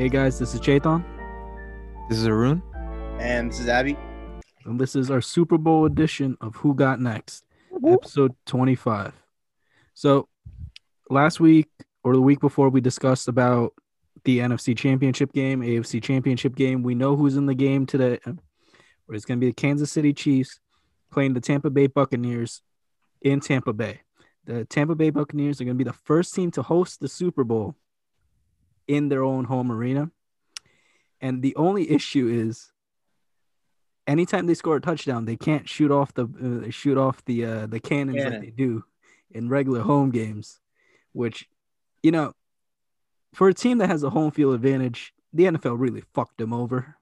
Hey guys, this is Chetan, This is Arun. And this is Abhi. and this is our Super Bowl edition of Who Got Next, episode 25. So, last week or the week before, we discussed about the NFC Championship game, AFC Championship game. We know who's in the game today. It's going to be the Kansas City Chiefs playing the Tampa Bay Buccaneers in Tampa Bay. The Tampa Bay Buccaneers are going to be the first team to host the Super Bowl in their own home arena. And the only issue is anytime they score a touchdown, they can't shoot off the uh, shoot off the uh, the cannons like Cannon. they do in regular home games, which you know, for a team that has a home field advantage, the NFL really fucked them over.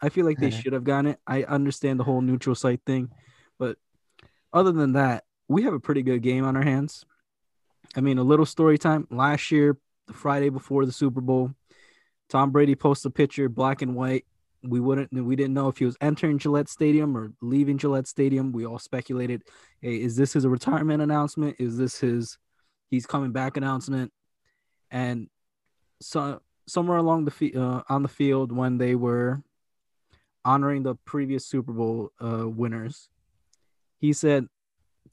I feel like they should have gotten it. I understand the whole neutral site thing, but other than that, we have a pretty good game on our hands. I mean, a little story time. Last year, the Friday before the Super Bowl, Tom Brady posted a picture, black and white. We wouldn't, we didn't know if he was entering Gillette Stadium or leaving Gillette Stadium. We all speculated, hey, is this his retirement announcement? Is this his, he's coming back announcement? And so somewhere along the uh, on the field when they were honoring the previous Super Bowl uh, winners, he said,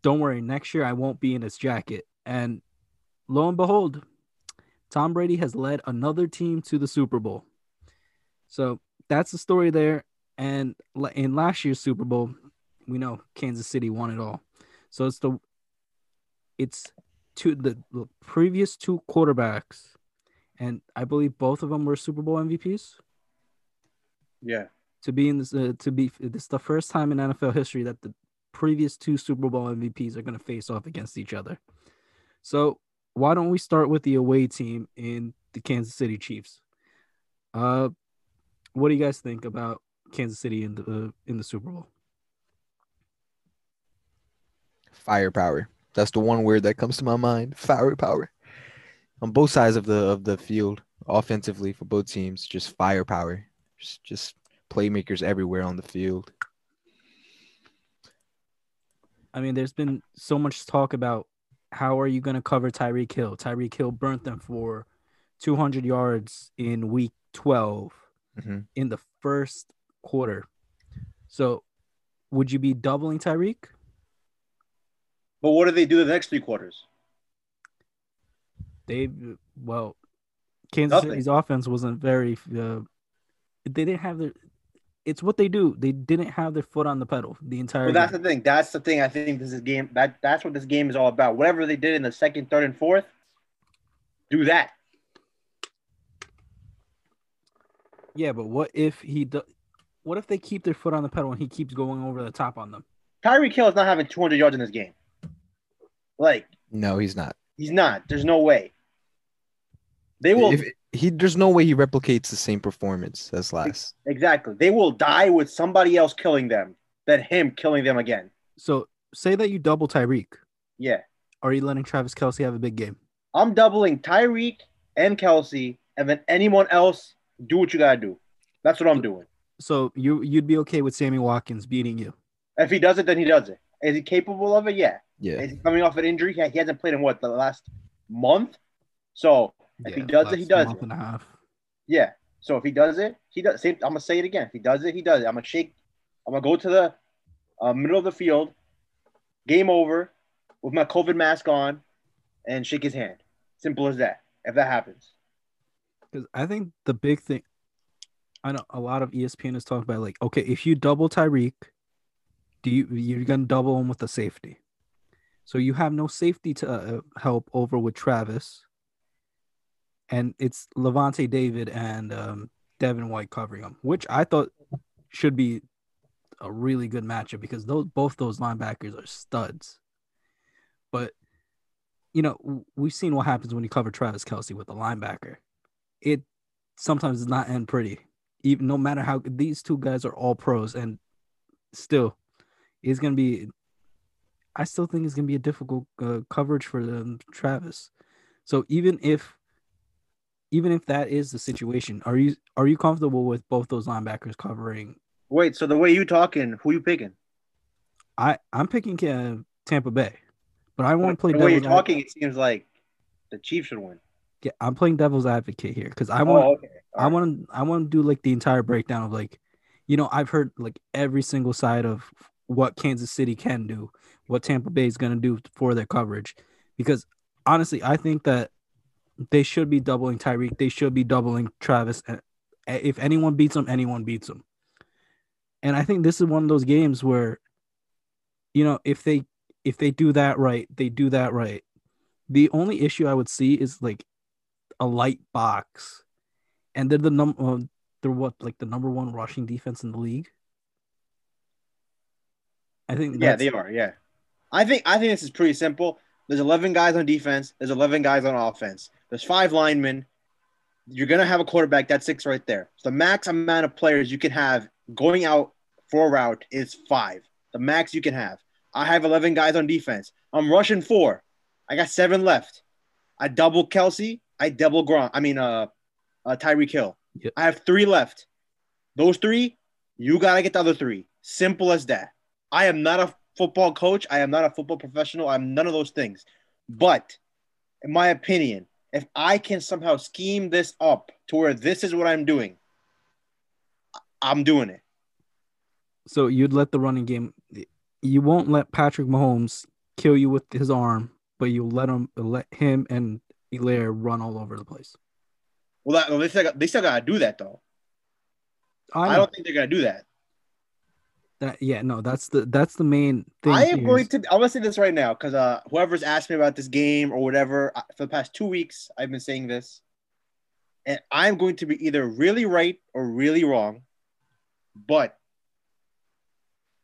"Don't worry, next year I won't be in his jacket." And lo and behold, Tom Brady has led another team to the Super Bowl. So that's the story there. And in last year's Super Bowl, we know Kansas City won it all. So it's the it's two the, the previous two quarterbacks, and I believe both of them were Super Bowl MVPs Yeah. to be in this uh, to be this is the first time in NFL history that the previous two Super Bowl MVPs are going to face off against each other. So why don't we start with the away team in the Kansas City Chiefs? Uh, what do you guys think about Kansas City in the uh, in the Super Bowl? Firepower. That's the one word that comes to my mind. Firepower. On both sides of the of the field, offensively for both teams, just firepower. Just, just playmakers everywhere on the field. I mean, there's been so much talk about how are you going to cover Tyreek Hill? Tyreek Hill burnt them for 200 yards in week 12 Mhm. in the first quarter. So, would you be doubling Tyreek? But what do they do the next three quarters? They well, Kansas Nothing. City's offense wasn't very. Uh, they didn't have their. It's what they do. They didn't have their foot on the pedal the entire. Well, that's game. the thing. That's the thing. I think this is game. That that's what this game is all about. Whatever they did in the second, third, and fourth, do that. yeah, but what if he? Do, what if they keep their foot on the pedal and he keeps going over the top on them? Tyreek Hill is not having 200 yards in this game. Like No, he's not. he's not. There's no way. They will If he there's no way he replicates the same performance as last. exactly. They will die with somebody else killing them than him killing them again. So say that you double Tyreek. Yeah, Are you letting Travis Kelce have a big game? I'm doubling Tyreek and Kelce, and then anyone else do what you gotta do. That's what I'm doing. So you you'd be okay with Sammy Watkins beating you? If he does it, then he does it. Is he capable of it? Yeah. Yeah. Is he coming off an injury? He he hasn't played in what the last month. So If he does it, he does it. a yeah. So if he does it, he does. Same, I'm gonna say it again. If he does it, he does it. I'm gonna shake. I'm gonna go to the uh, middle of the field, game over, with my COVID mask on, and shake his hand. Simple as that. If that happens, Because I think the big thing, I know a lot of ESPN is talking about like, okay, if you double Tyreek, do you you're gonna double him with the safety? So you have no safety to uh, help over with Travis, and it's Lavonte David and um, Devin White covering him, which I thought should be a really good matchup because those both those linebackers are studs. But you know, we've seen what happens when you cover Travis Kelce with a linebacker. It sometimes does not end pretty. Even no matter how these two guys are all pros, and still, it's gonna be. I still think it's gonna be a difficult uh, coverage for um, Travis. So even if, even if that is the situation, are you are you comfortable with both those linebackers covering? wait. So the way you talking, who you picking? I I'm picking uh, Tampa Bay, but I want to play. the way you're talking, it seems like the Chiefs should win. Yeah, I'm playing devil's advocate here because I want Oh, okay. I want to I want to do like the entire breakdown of like, you know, I've heard like every single side of what Kansas City can do, what Tampa Bay is going to do for their coverage, because honestly, I think that they should be doubling Tyreek. They should be doubling Travis. If anyone beats them, anyone beats them. And I think this is one of those games where, you know, if they if they do that right, they do that right. The only issue I would see is like a light box, and they're the number. Uh, they're what like the number one rushing defense in the league. I think. Yeah, they are. Yeah, I think I think this is pretty simple. There's 11 guys on defense. There's 11 guys on offense. There's five linemen. You're gonna have a quarterback. That's six right there. So the max amount of players you can have going out for a route is five. The max you can have. I have 11 guys on defense. I'm rushing four. I got seven left. I double Kelce. I double Gronk. I mean, uh, uh Tyreek Hill. Yep. I have three left. Those three, you gotta get the other three. Simple as that. I am not a football coach. I am not a football professional. I'm none of those things. But in my opinion, if I can somehow scheme this up to where this is what I'm doing, I'm doing it. So you'd let the running game. You won't let Patrick Mahomes kill you with his arm, but you let him let him and Helaire run all over the place. Well, that, well they still got, they still got to do that though. I, I don't think they're gonna do that. That yeah, no, that's the that's the main thing. I am going to. I'm gonna say this right now because uh, whoever's asked me about this game or whatever for the past two weeks, I've been saying this, and I'm going to be either really right or really wrong, but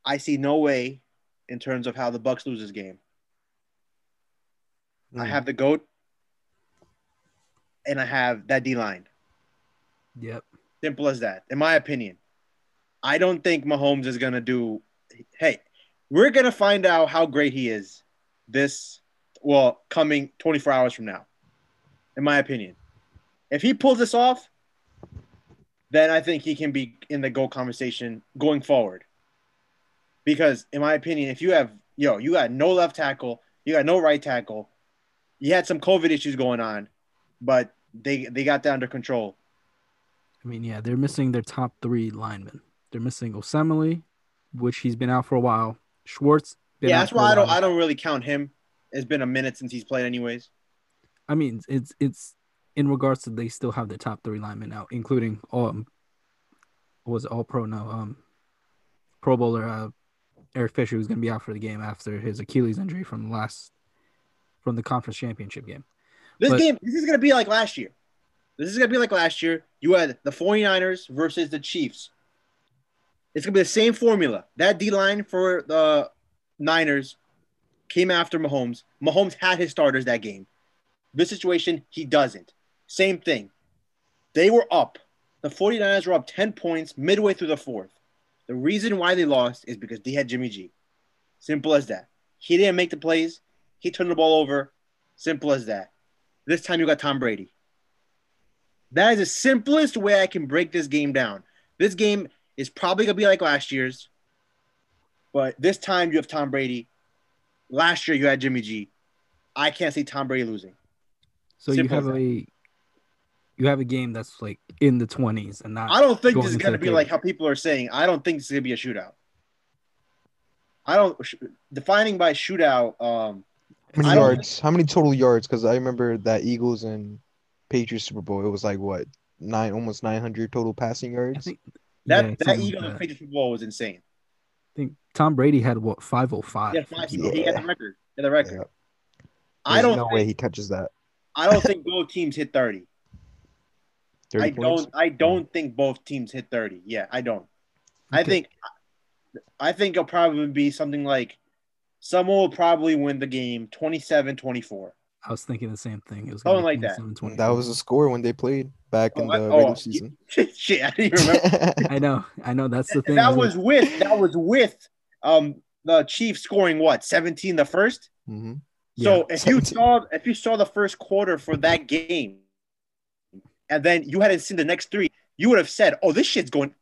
I see no way in terms of how the Bucks lose this game. Mm. I hmm. have the goat, and I have that D line. Yep. Simple as that, in my opinion. I don't think Mahomes is going to do. Hey, we're going to find out how great he is this, well, coming 24 hours from now, in my opinion. If he pulls this off, then I think he can be in the goal conversation going forward. Because, in my opinion, if you have, yo, you got no left tackle, you got no right tackle, you had some COVID issues going on, but they they got that under control. I mean, yeah, they're missing their top three linemen. They're missing Osemele, which he's been out for a while. Schwartz. yeah, that's why I don't. I don't really count him. It's been a minute since he's played, anyways. I mean, it's it's in regards to they still have the top three linemen out, including um, was all pro no um, Pro Bowler uh, Eric Fisher, who's going to be out for the game after his Achilles injury from the last from the conference championship game. This but, game, this is going to be like last year. This is going to be like last year. You had the 49ers versus the Chiefs. It's gonna be the same formula. That D line for the Niners came after Mahomes. Mahomes had his starters that game. This situation, he doesn't. Same thing. They were up. The 49ers were up 10 points midway through the fourth. The reason why they lost is because they had Jimmy G. Simple as that. He didn't make the plays. He turned the ball over. Simple as that. This time you got Tom Brady. That is the simplest way I can break this game down. This game is probably gonna be like last year's, but this time you have Tom Brady. Last year you had Jimmy G. I can't see Tom Brady losing. So Simple you have a you have a game that's like in the twenties and not. I don't think this is gonna be like how people are saying. I don't think this is gonna be a shootout. I don't defining by shootout. Um, how many yards? How many total yards? Because I remember that Eagles and Patriots Super Bowl. It was like what nine, almost nine hundred total passing yards. I think that yeah, that Eagle like Patriots Super Bowl was insane. I think Tom Brady had what five oh five. Yeah, five. Yeah. He had the record. He had the record. Yeah. I don't. No think, way he touches that. I don't think both teams hit thirty. 30 I points? don't. I don't think both teams hit thirty. Yeah, I don't. Okay. I think. I think it'll probably be something like someone will probably win the game 27-24. I was thinking the same thing. It was something like that. That was the score when they played back oh, in the oh, regular season. Shit, I didn't remember. I know, I know. That's the thing. That was it? with that was with um the Chiefs scoring what seventeen the 1st mm-hmm. So yeah, if 17. you saw if you saw the first quarter for that game, and then you hadn't seen the next three, you would have said, "Oh, this shit's going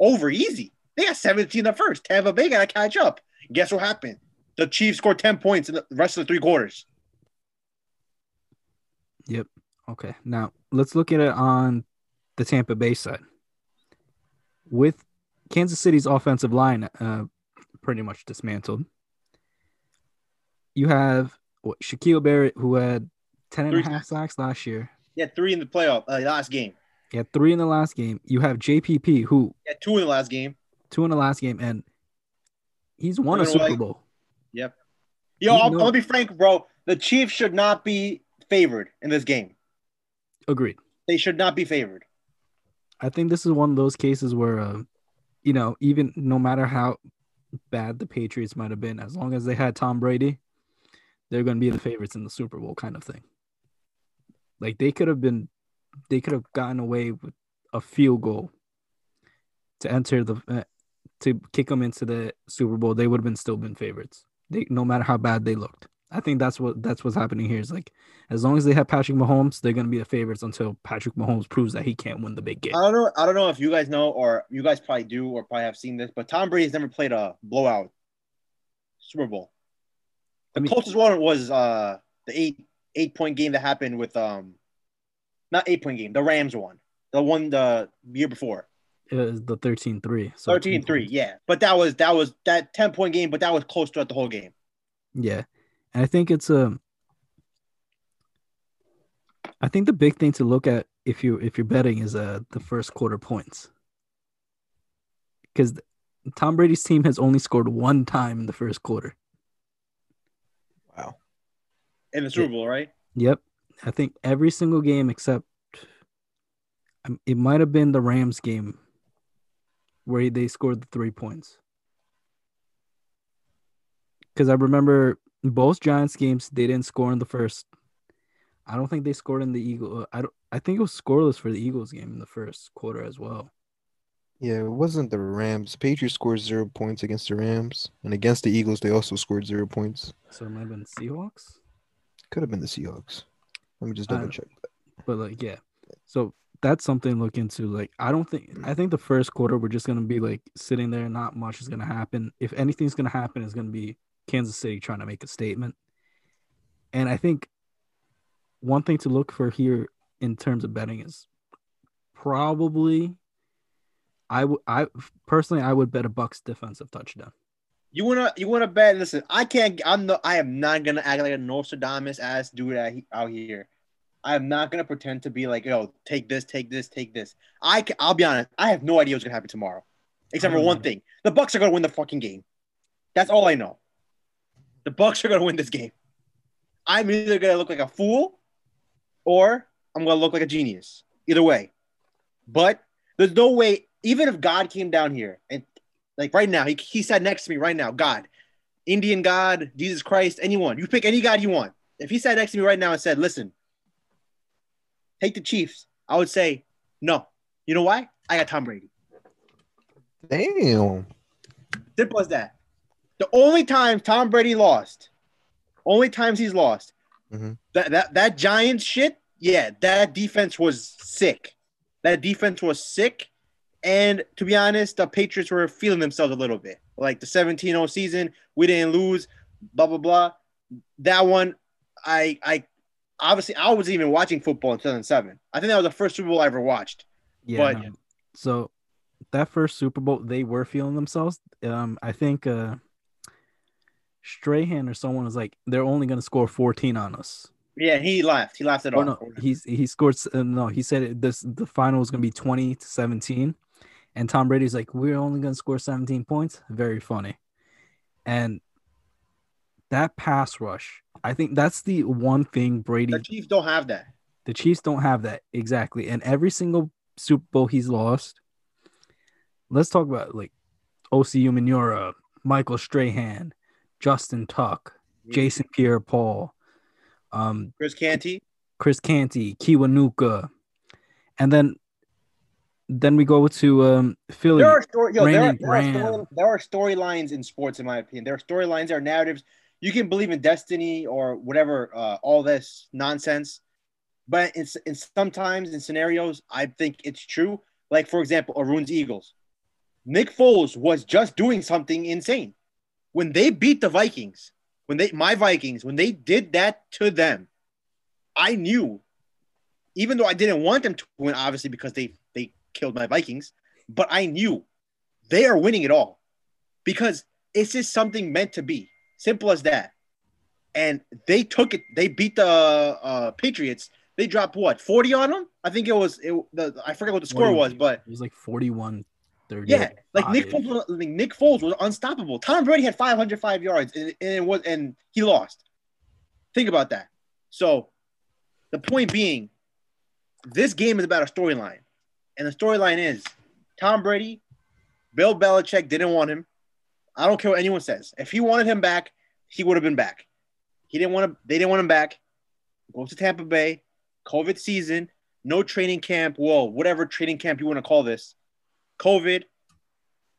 over easy." They got seventeen the first. Tampa Bay got to catch up. Guess what happened? The Chiefs scored ten points in the rest of the three quarters. Yep. Okay. Now let's look at it on the Tampa Bay side. With Kansas City's offensive line uh, pretty much dismantled, you have what, Shaquille Barrett, who had 10 and a half sacks last year. Yeah, three in the playoff uh, last game. Yeah, three in the last game. You have JPP, who had two in the last game. two in the last game, and he's won a Super what? Bowl. Yep. Yo, I'll, I'm be frank, bro. The Chiefs should not be favored in this game. Agreed. They should not be favored. I think this is one of those cases where, uh, you know, even no matter how bad the Patriots might have been, as long as they had Tom Brady, they're going to be the favorites in the Super Bowl, kind of thing. Like they could have been, they could have gotten away with a field goal to enter the uh, to kick them into the Super Bowl. They would have been still been favorites. They no matter how bad they looked. I think that's what that's what's happening here. Is like as long as they have Patrick Mahomes, they're going to be the favorites until Patrick Mahomes proves that he can't win the big game. I don't know. I don't know if you guys know or you guys probably do or probably have seen this, but Tom Brady's never played a blowout Super Bowl. The I mean- closest one was uh the eight eight point game that happened with um not eight point game, the Rams one. The one the year before. It was the 13-3. So 13-3, yeah. But that was that was that 10 point game, but that was close throughout the whole game. Yeah. And I think it's a I think the big thing to look at if you if you're betting is uh the first quarter points. Cuz Tom Brady's team has only scored one time in the first quarter. Wow. In the Super Bowl, right? Yep. I think every single game except um, it might have been the Rams game where they scored the 3 points. Cuz I remember both Giants games they didn't score in the first. I don't think they scored in the Eagle. uh, I don't. I think it was scoreless for the Eagles game in the first quarter as well. Yeah, it wasn't the Rams. Patriots scored zero points against the Rams, and against the Eagles, they also scored zero points. So it might have been Seahawks, Could have been the Seahawks. Let me just double check. but like yeah. So that's something to look into. Like I don't think. I think the first quarter we're just gonna be like sitting there. Not much is gonna happen. If anything's gonna happen, it's gonna be Kansas City trying to make a statement. And I think one thing to look for here in terms of betting is probably I would I personally I would bet a Bucks defensive touchdown. You wanna you wanna bet? Listen, I can't. I'm no. I am not gonna act like a Nostradamus ass dude out here. I am not gonna pretend to be like, yo, take this, take this, take this. I can, I'll be honest. I have no idea what's gonna happen tomorrow, except for one thing: the Bucks are gonna win the fucking game. That's all I know. The Bucks are gonna win this game. I'm either gonna look like a fool, or I'm gonna look like a genius. Either way, but there's no way. Even if God came down here and like right now, he, he sat next to me right now. God, Indian God, Jesus Christ, anyone. You pick any God you want. If he sat next to me right now and said, listen, take the Chiefs, I would say, no. You know why? I got Tom Brady. Damn. Simple as that. The only time Tom Brady lost, only times he's lost, Mhm. that, that, that Giants shit, yeah, that defense was sick. That defense was sick. And to be honest, the Patriots were feeling themselves a little bit. Like the 17 0 season, we didn't lose, blah, blah, blah. That one, I, I, obviously, I wasn't even watching football in 2007. I think that was the first Super Bowl I ever watched. Yeah. But- no. So that first Super Bowl, they were feeling themselves. Um, I think uh Strahan or someone was like, they're only gonna score 14 on us. Yeah, he laughed. He laughed it Oh off. no, he's he scored. Uh, no, he said this the final was gonna be 20 to 17, and Tom Brady's like, we're only gonna score 17 points. Very funny, and that pass rush. I think that's the one thing Brady the Chiefs don't have that. the Chiefs don't have that exactly. And every single Super Bowl he's lost. Let's talk about like Osi Umenyiora, Michael Strahan, Justin Tuck, Jason Pierre Paul, um, Chris Canty. Chris Canty, Kiwanuka. And then then we go to um Philly. There are story, yo, there, are, there, are story, storylines in sports, in my opinion. There are storylines, there are narratives. You can believe in destiny or whatever, uh, all this nonsense. But it's in sometimes in scenarios, I think it's true. Like for example, Arun's Eagles. Nick Foles was just doing something insane when they beat the Vikings. When they my Vikings, when they did that to them, I knew, even though I didn't want them to win, obviously because they they killed my Vikings, but I knew they are winning it all because it's just something meant to be. Simple as that. And they took it. They beat the uh, Patriots. They dropped what forty on them. I think it was. It, the, I forget what the score 40. was, but It was like 41 30. yeah, like Nick Foles, like Nick Foles was unstoppable. Tom Brady had 505 yards, and, and it was, and he lost. Think about that. So, the point being, this game is about a storyline, and the storyline is Tom Brady, Bill Belichick didn't want him. I don't care what anyone says. If he wanted him back, he would have been back. He didn't want to. They didn't want him back. Goes to Tampa Bay. COVID season. No training camp. Whoa, whatever training camp you want to call this. COVID.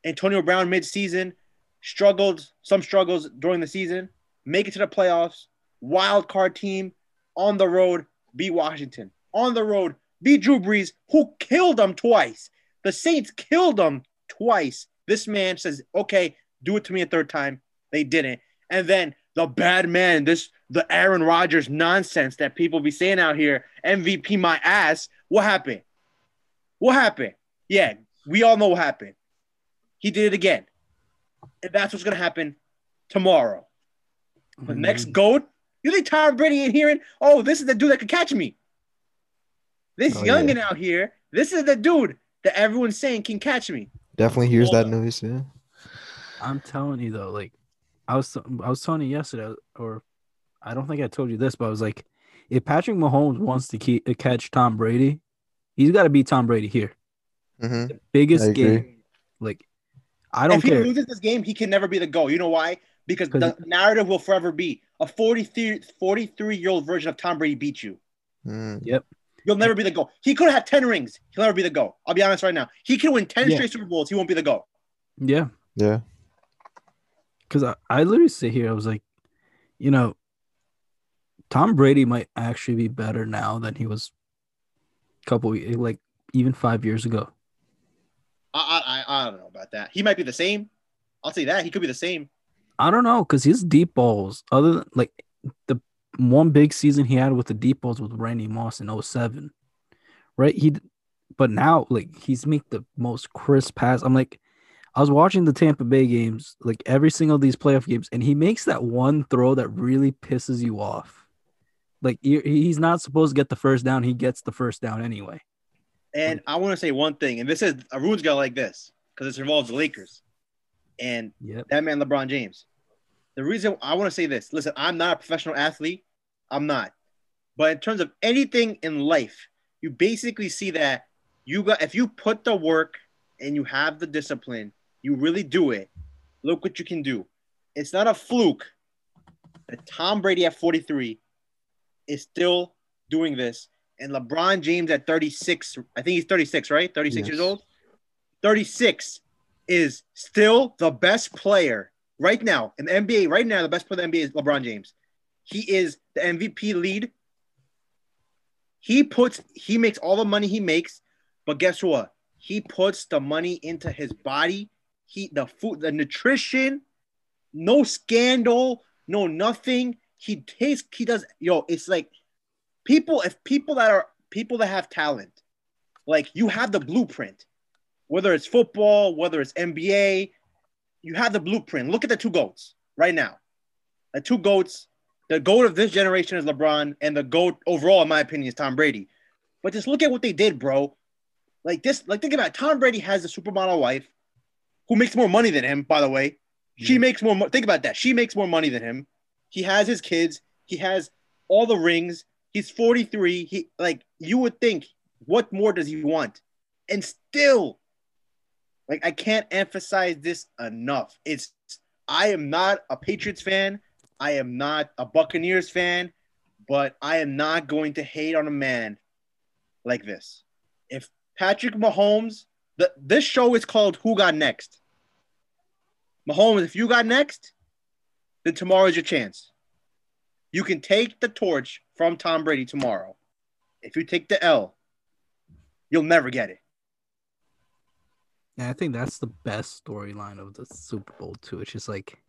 Antonio Brown mid-season struggled. Some struggles during the season. Make it to the playoffs. Wild card team on the road. Beat Washington on the road. Beat Drew Brees, who killed them twice. The Saints killed them twice. This man says, "Okay, do it to me a third time." They didn't. And then the bad man, this the Aaron Rodgers nonsense that people be saying out here, MVP my ass. What happened? What happened? Yeah, we all know what happened. He did it again. And that's what's gonna happen tomorrow. The Mm-hmm. next goat. You think Tom Brady ain't hearing? Oh, this is the dude that could catch me. This Oh, yeah. youngin out here. This is the dude that everyone's saying can catch me. Definitely hears Hold that on. noise. Yeah. I'm telling you though, like I was I was telling you yesterday, or I don't think I told you this, but I was like, if Patrick Mahomes wants to keep, catch Tom Brady, he's got to beat Tom Brady here. Mm-hmm. The biggest game. Like, I don't if he loses this game, he can never be the GOAT. You know why? Because the narrative will forever be a 43, 43 year old version of Tom Brady beat you. Mm. You'll never be the GOAT. He could have had 10 rings. He'll never be the GOAT. I'll be honest right now. He can win 10 Yeah. straight Super Bowls. He won't be the GOAT. Yeah, Yeah. because I, I literally sit here. I was like, you know, Tom Brady might actually be better now than he was a couple like even five years ago. I, I, I, don't know about that. He might be the same. I'll say that. He could be the same. I don't know because his deep balls, other than like the one big season he had with the deep balls with Randy Moss in 07, right? He, but now like he's make the most crisp pass. I'm like, I was watching the Tampa Bay games, like every single of these playoff games, and he makes that one throw that really pisses you off. Like he- he's not supposed to get the first down, he gets the first down anyway. And I want to say one thing, and this is Arun's got like this because this involves the Lakers and Yep. that man LeBron James. The reason I want to say this, listen, I'm not a professional athlete. I'm not. But in terms of anything in life, you basically see that you got if you put the work and you have the discipline, you really do it. Look what you can do. It's not a fluke that Tom Brady at 43 is still doing this and LeBron James at 36, I think he's 36, right? 36 years old. 36 is still the best player right now in the NBA. Right now, the best player in the NBA is LeBron James. He is the MVP lead. He puts, he makes all the money he makes, but guess what? He puts the money into his body. He, the food, the nutrition, no scandal, no nothing. He takes, he does, yo, it's like people, if people that are, people that have talent, like you have the blueprint whether it's football, whether it's NBA, you have the blueprint. Look at the two goats right now. The two goats, the goat of this generation is LeBron, and the goat overall, in my opinion, is Tom Brady. But just look at what they did, bro. Like this, like think about it. Tom Brady has a supermodel wife who makes more money than him, by the way. She Mhm. makes more mo- think about that. She makes more money than him. He has his kids, he has all the rings. He's 43. He like you would think, what more does he want? And still, like I can't emphasize this enough. It's I am not a Patriots fan. I am not a Buccaneers fan, but I am not going to hate on a man like this. If Patrick Mahomes, the, this show is called Who Got Next. Mahomes, if you got next, then tomorrow is your chance. You can take the torch from Tom Brady tomorrow. If you take the L, you'll never get it. And I think that's the best storyline of the Super Bowl too. It's just like,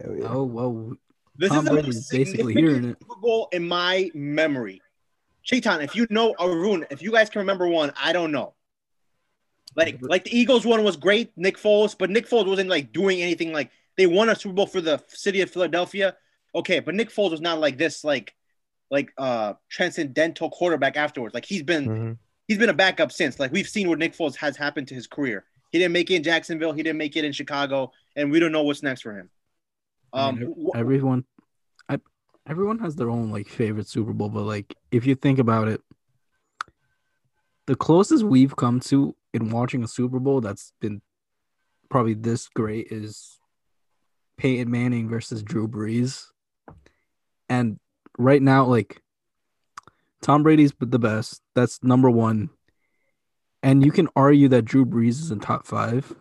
Hell yeah. oh well, This Tom is Brady's basically significant hearing it. Super Bowl in my memory. Chetan, if you know Arun, if you guys can remember one, I don't know. Like like the Eagles one was great, Nick Foles, but Nick Foles wasn't like doing anything like they won a Super Bowl for the city of Philadelphia. Okay, but Nick Foles was not like this like like uh transcendental quarterback afterwards. Like he's been Mhm. he's been a backup since. Like we've seen what Nick Foles has happened to his career. He didn't make it in Jacksonville, he didn't make it in Chicago, and we don't know what's next for him. I Um wh- everyone I, everyone has their own like favorite super bowl but like if you think about it the closest we've come to in watching a super bowl that's been probably this great is Peyton Manning versus Drew Brees and right now like Tom Brady's the best. That's number 1 and you can argue that Drew Brees is in top 5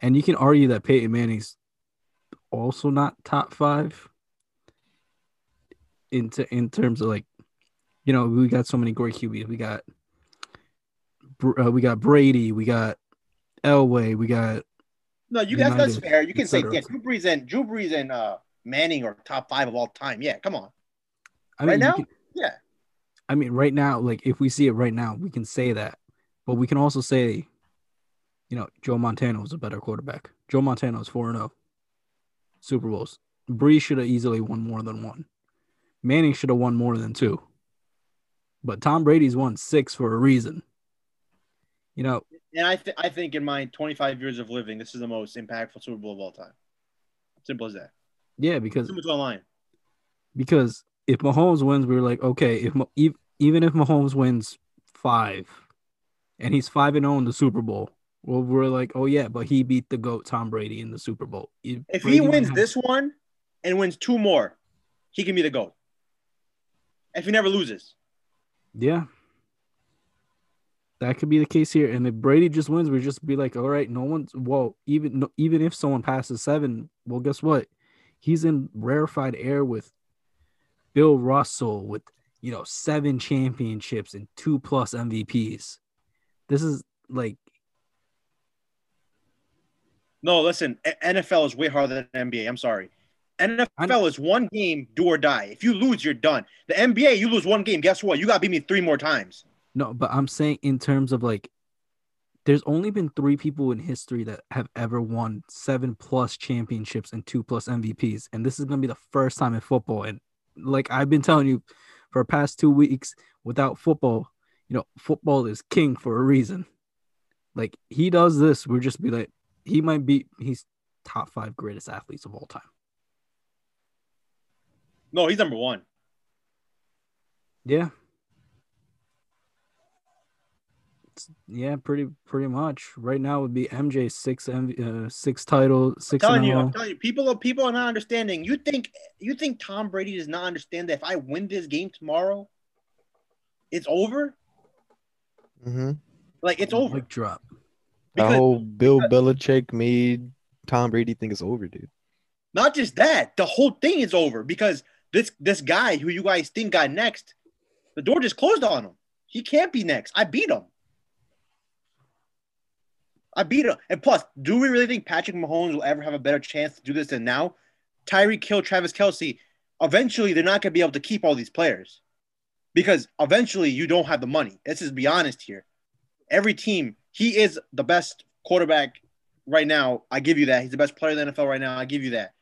and you can argue that Peyton Manning's also not top five. Into in terms of like you know we got so many great QBs we got uh, we got Brady. We got Elway. We got no, you guys that's United, fair. You can say yeah, Drew Brees and Drew Brees and uh Manning or top five of all time. Yeah, come on. I Right mean, now? can- Yeah. I mean right now like if we see it right now we can say that but we can also say you know Joe Montana was a better quarterback Joe Montana was four and zero Super Bowls Brees should have easily won more than one Manning should have won more than two but Tom Brady's won six for a reason you know And I th- I think in my 25 years of living, this is the most impactful Super Bowl of all time. Simple as that. Yeah because Too much online. because if Mahomes wins, we are like, okay, if even if Mahomes wins five, and he's five and zero in the Super Bowl, well, we're like, oh yeah, but he beat the goat Tom Brady in the Super Bowl. If If he wins this one and wins two more, he can be the GOAT. If he never loses. yeah, that could be the case here. And if Brady just wins, we just be like, all right, no one's well, even even if someone passes seven, well, guess what? He's in rarefied air with Bill Russell with you know seven championships and two plus MVPs. This is like No, listen, NFL is way harder than NBA. I'm sorry. NFL is one game, do or die. If you lose, you're done. The NBA, you lose one game, guess what? You got to beat me three more times. no, but I'm saying in terms of like, there's only been three people in history that have ever won seven plus championships and two plus MVPs, and this is gonna be the first time in football. And like I've been telling you for the past two weeks, without football, you know, football is king for a reason. Like he does this, we're just be like, he might be he's top five greatest athletes of all time. No, he's number one. Yeah. It's- Yeah, pretty pretty much. Right now would be MJ six MV, uh, six title six telling and you, I'm telling you, people are people are not understanding. You think you think Tom Brady does not understand that if I win this game tomorrow, it's over? Mm-hmm. Like it's over. Mic drop. The whole Bill Belichick made Tom Brady think it's over, dude. not just that, the whole thing is over because this this guy who you guys think got next, the door just closed on him. He can't be next. I beat him. I beat him. And plus, do we really think Patrick Mahomes will ever have a better chance to do this than now? Tyreek Hill, Travis Kelce, eventually they're not going to be able to keep all these players because eventually you don't have the money. Let's just be honest here. Every team, he is the best quarterback right now. I give you that. He's the best player in the NFL right now. I give you that.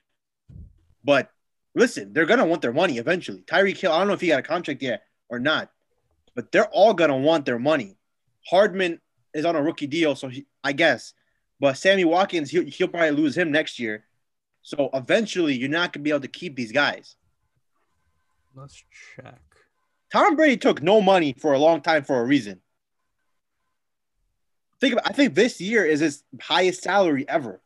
But listen, they're going to want their money eventually. Tyreek Hill, I don't know if he got a contract yet or not, but they're all going to want their money. Hardman is on a rookie deal, so he, I guess. But Sammy Watkins, he'll, he'll probably lose him next year. So eventually, you're not going to be able to keep these guys. Let's check. Tom Brady took no money for a long time for a reason. Think about, I think this year is his highest salary ever,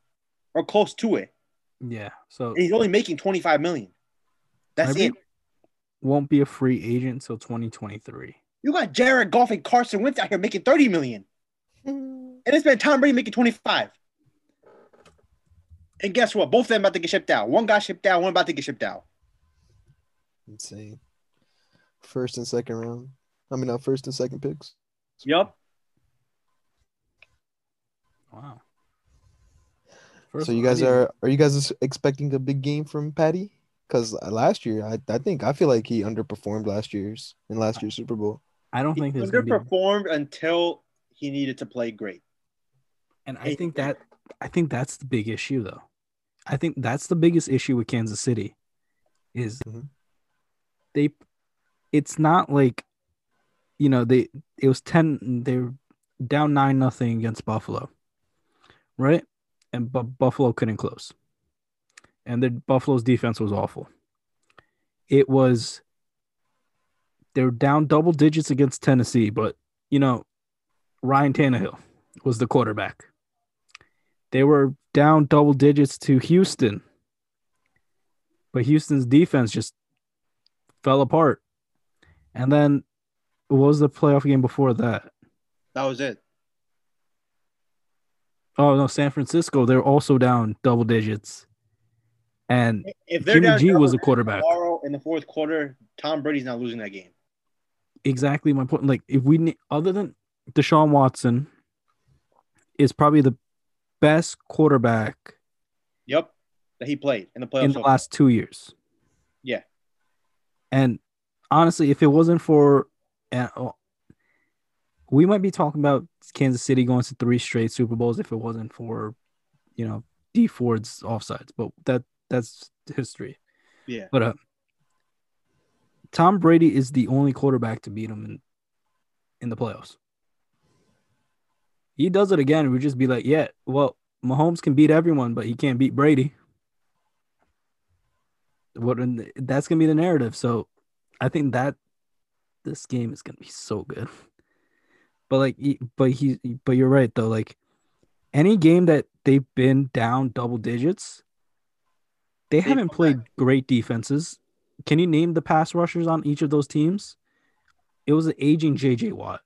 or close to it. Yeah. So And he's only making 25 million. That's it. won't be a free agent until 2023. You got Jared Goff and Carson Wentz out here making 30 million. And it's been Tom Brady making 25. And guess what? Both of them about to get shipped out. One got shipped out, one about to get shipped out. Insane. First and second round. I mean, not first and second picks. Yep. Wow. so you guys are are you guys expecting a big game from Patty? Because last year, I, I think I feel like he underperformed last year's in last year's Super Bowl. I don't think there's gonna be. underperformed until he needed to play great. And I think that I think that's the big issue though. I think that's the biggest issue with Kansas City is Mhm. they it's not like you know they it was 10 they were down 9 nothing against Buffalo. Right? And but Buffalo couldn't close. And the Buffalo's defense was awful. It was they were down double digits against Tennessee, but you know, Ryan Tannehill was the quarterback. They were down double digits to Houston, but Houston's defense just fell apart. And then what was the playoff game before that? That was it. Oh no, San Francisco. They're also down double digits, and If they're Jimmy G was a quarterback. tomorrow in the fourth quarter, Tom Brady's not losing that game. exactly my point. Like if we ne- other than Deshaun Watson, is probably the best quarterback Yep, that he played in the playoffs. in the last two years. Yeah. And honestly, if it wasn't for, uh, we might be talking about Kansas City going to three straight Super Bowls if it wasn't for, you know, Dee Ford's offsides. But that that's history. yeah, But uh, Tom Brady is the only quarterback to beat him in in the playoffs. He does it again. We'd just be like, yeah, well, Mahomes can beat everyone, but he can't beat Brady. What and that's gonna be the narrative. So I think that this game is gonna be so good. But like, but he, but you're right though. Like, any game that they've been down double digits, they haven't come played great defenses. Can you name the pass rushers on each of those teams? It was an aging JJ Watt.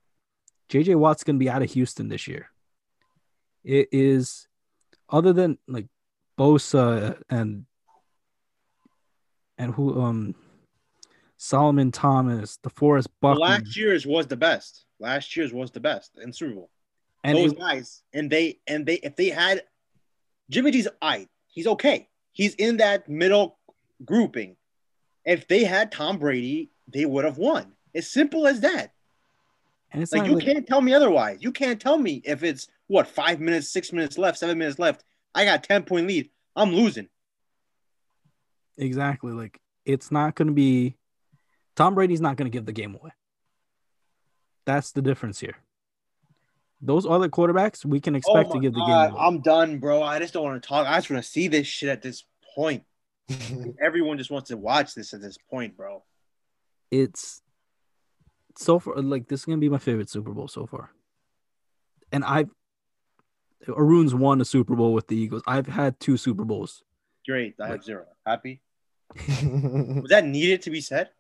JJ Watt's gonna be out of Houston this year. It is other than like Bosa and and who um Solomon Thomas, DeForest But Buckner, last year's was the best. Last year's was the best in Super Bowl. and Those it- guys, and they and they if they had Jimmy G's I, he's okay. He's in that middle grouping. If they had Tom Brady, they would have won. As simple as that. And it's Like not you like- can't tell me otherwise. You can't tell me if it's what five minutes, six minutes left, seven minutes left. I got ten point lead. I'm losing. Exactly. Like it's not going to be Tom Brady's not going to give the game away. That's the difference here. Those other quarterbacks, we can oh expect Oh to my give the God, game away. I'm done, bro. I just don't want to talk. I just want to see this shit at this point. Everyone just wants to watch this at this point, bro. It's so far like this is going to be my favorite Super Bowl so far. And I've Arun's won a Super Bowl with the Eagles. I've had two Super Bowls. Great. I have zero. Happy. Was that needed to be said?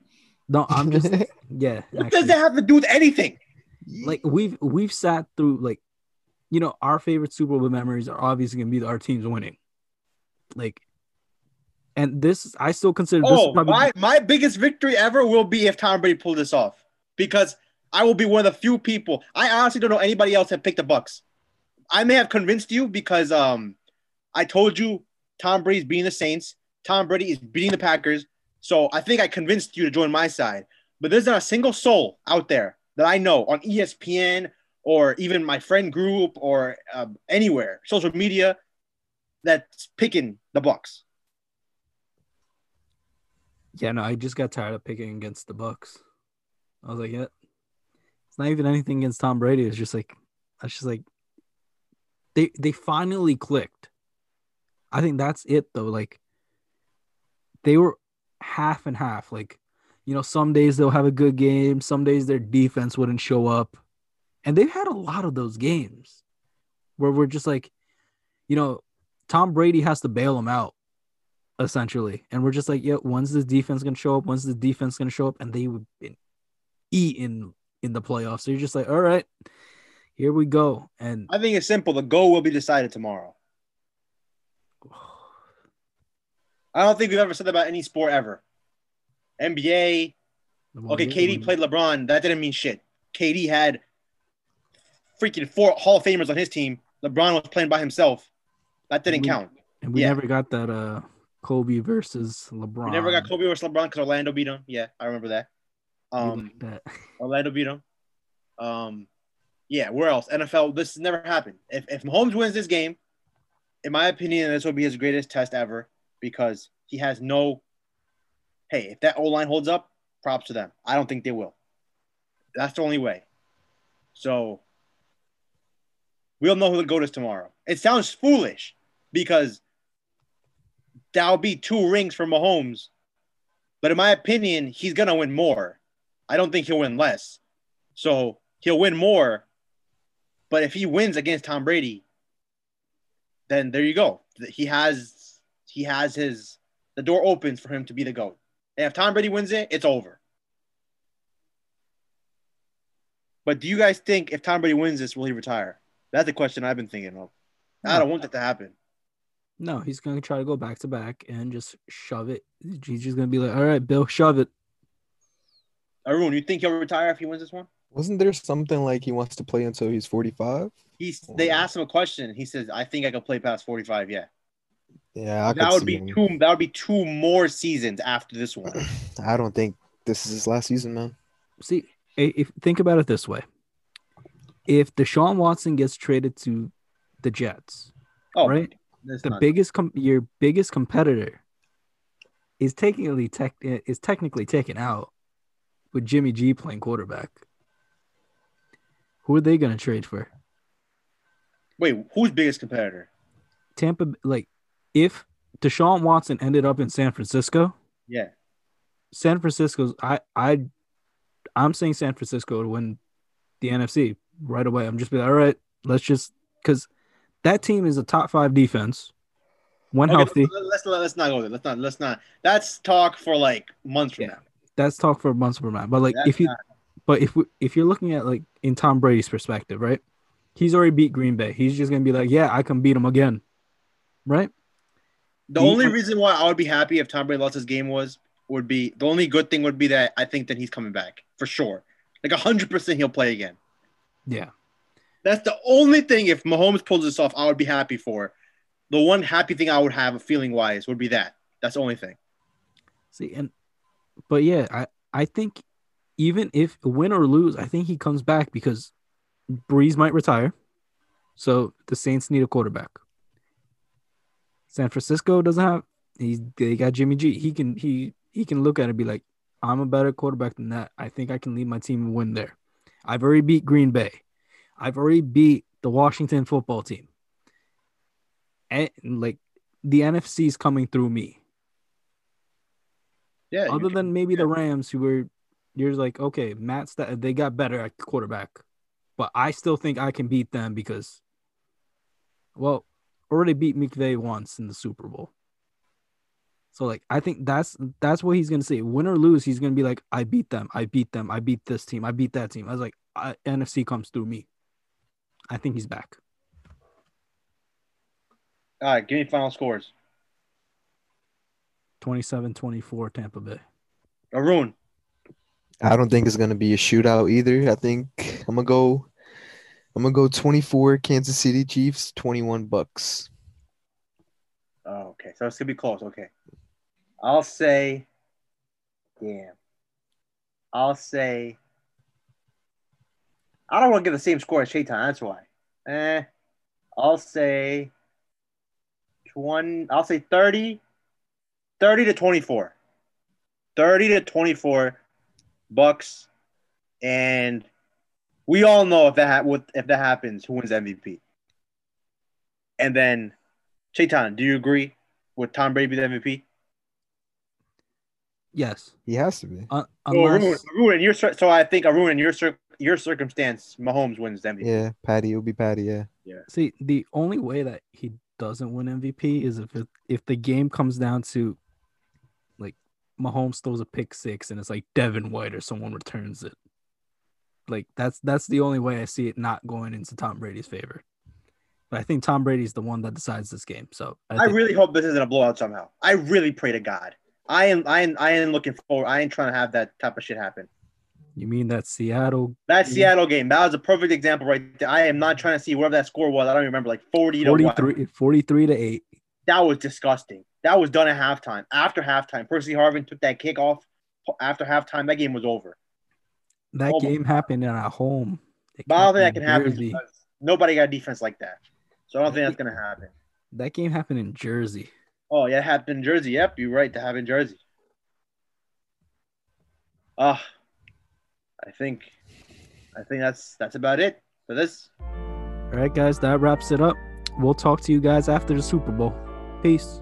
No, I'm just yeah. What actually. does that have to do with anything? like we've we've sat through like you know our favorite Super Bowl memories are obviously gonna be our teams winning. Like, and this I still consider this Oh, probably my, my biggest victory ever will be if Tom Brady pulled this off because I will be one of the few people. I honestly don't know anybody else that picked the Bucks. I may have convinced you because um, I told you Tom Brady's beating the Saints. Tom Brady is beating the Packers. So I think I convinced you to join my side. But there's not a single soul out there that I know on ESPN or even my friend group or uh, anywhere, social media, that's picking the Bucks. yeah no I just got tired of picking against the Bucks. I was like, yeah, it's not even anything against Tom Brady. It's just like was just like they they finally clicked. I think that's it though. Like they were half and half. Like, you know, some days they'll have a good game, some days their defense wouldn't show up. And they've had a lot of those games where we're just like, you know, Tom Brady has to bail them out essentially. And we're just like, yeah, when's this defense gonna show up? When's the defense gonna show up? And they would been eaten in in the playoffs. So you're just like, all right, here we go. And I think it's simple. The goal will be decided tomorrow. I don't think we've ever said that about any sport ever. NBA. Okay, KD played LeBron. That didn't mean shit. KD had freaking four Hall of Famers on his team. LeBron was playing by himself. That didn't We- count. and we yeah. never got that uh Kobe versus LeBron. We never got Kobe versus LeBron because Orlando beat him. Yeah, I remember that. Um, like. Orlando beat him. Um, Yeah, where else? NFL. This has never happened. If if Mahomes wins this game, in my opinion, this will be his greatest test ever because he has no. Hey, if that O line holds up, props to them. I don't think they will. That's the only way. So we'll know who the goat is tomorrow. It sounds foolish because that'll be two rings for Mahomes. But in my opinion, he's gonna win more. I don't think he'll win less. So he'll win more. But if he wins against Tom Brady, then there you go. He has he has his the door opens for him to be the GOAT. And if Tom Brady wins it, it's over. But do you guys think if Tom Brady wins this, will he retire? That's the question I've been thinking of. I don't want that to happen. No, he's gonna try to go back to back and just shove it. He's just gonna be like, "All right, Bill, shove it." Arun, you think he'll retire if he wins this one? Wasn't there something like he wants to play until he's 45? He's they asked him a question. He says, "I think I can play past 45." Yeah, Yeah, I that would be him. two. That would be two more seasons after this one. I don't think this is his last season, man. See, if think about it this way: if Deshaun Watson gets traded to the Jets, Oh, right, the not- biggest com- your biggest competitor is technically tech is technically taken out with Jimmy G playing quarterback. Who are they gonna trade for? Wait, who's biggest competitor? Tampa, like, if Deshaun Watson ended up in San Francisco, Yeah, San Francisco's I I I'm saying San Francisco to win the NFC right away. I'm just be like, all right, let's just because that team is a top five defense when Okay, healthy. Let's, let's let's not go there. Let's not. Let's not. That's talk for like months from Yeah. now. That's talk for months per man. But like That's if you not- but if we, if you're looking at like in Tom Brady's perspective, right? He's already beat Green Bay. He's just gonna be like, yeah, I can beat him again, right? The He- only reason why I would be happy if Tom Brady lost his game was would be the only good thing would be that I think that he's coming back for sure. Like hundred percent, he'll play again. Yeah. That's the only thing. If Mahomes pulls this off, I would be happy for. The one happy thing I would have, feeling wise, would be that. That's the only thing. See, and but yeah, I I think even if win or lose, I think he comes back because Brees might retire, so the Saints need a quarterback. San Francisco doesn't have. He's they got Jimmy G. He can he he can look at it and be like, I'm a better quarterback than that. I think I can lead my team and win there. I've already beat Green Bay. I've already beat the Washington football team. And like the NFC's coming through me Yeah. other than maybe the Rams, who were you're like, okay, Matt's Stat they got better at quarterback, but I still think I can beat them because, well, already beat McVay once in the Super Bowl. So like, I think that's that's what he's gonna say. Win or lose, he's gonna be like, I beat them, I beat them, I beat this team, I beat that team. I was like, I, NFC comes through me. I think he's back. All right, give me final scores. 27-24 Tampa Bay. Arun. I don't think it's gonna be a shootout either. I think I'm gonna go. I'm gonna go 24 Kansas City Chiefs, 21 Bucks. Oh, okay, so it's gonna be close. Okay, I'll say. Damn. I'll say. I don't want to give the same score as Chetan. That's why. Eh. I'll say. 20. I'll say 30. 30 to 24. 30 to 24 Bucks. And we all know if that ha- what- if that happens, who wins MVP. And then Chetan, do you agree with Tom Brady be the MVP? Yes, He has to be. uh, So, unless Arun, Arun, in your so I think Arun in your your circumstance, Mahomes wins the MVP. Yeah, Patty. It'll be Patty. Yeah. Yeah. See, the only way that he doesn't win MVP is if it, if the game comes down to like Mahomes throws a pick six and it's like Devin White or someone returns it. Like that's that's the only way I see it not going into Tom Brady's favor. But I think Tom Brady's the one that decides this game. So I, I really hope this isn't a blowout somehow. I really pray to God. I am I am I am looking forward. I ain't trying to have that type of shit happen. you mean that Seattle That Mhm. Seattle game, that was a perfect example right there. I am not trying to see whatever that score was. I don't remember, like 40 to what. 43, 43 to 8. That was disgusting. That was done at halftime. After halftime, Percy Harvin took that kick off. After halftime, that game was over. That game happened at home It But I don't think that can in happen nobody got a defense like that. So I don't think that's gonna happen. That game happened in Jersey. Oh yeah, it happened in Jersey. Yep, you're right to have in Jersey. Ah, I think, I think that's that's about it for this. All right, guys, that wraps it up. We'll talk to you guys after the Super Bowl. Peace.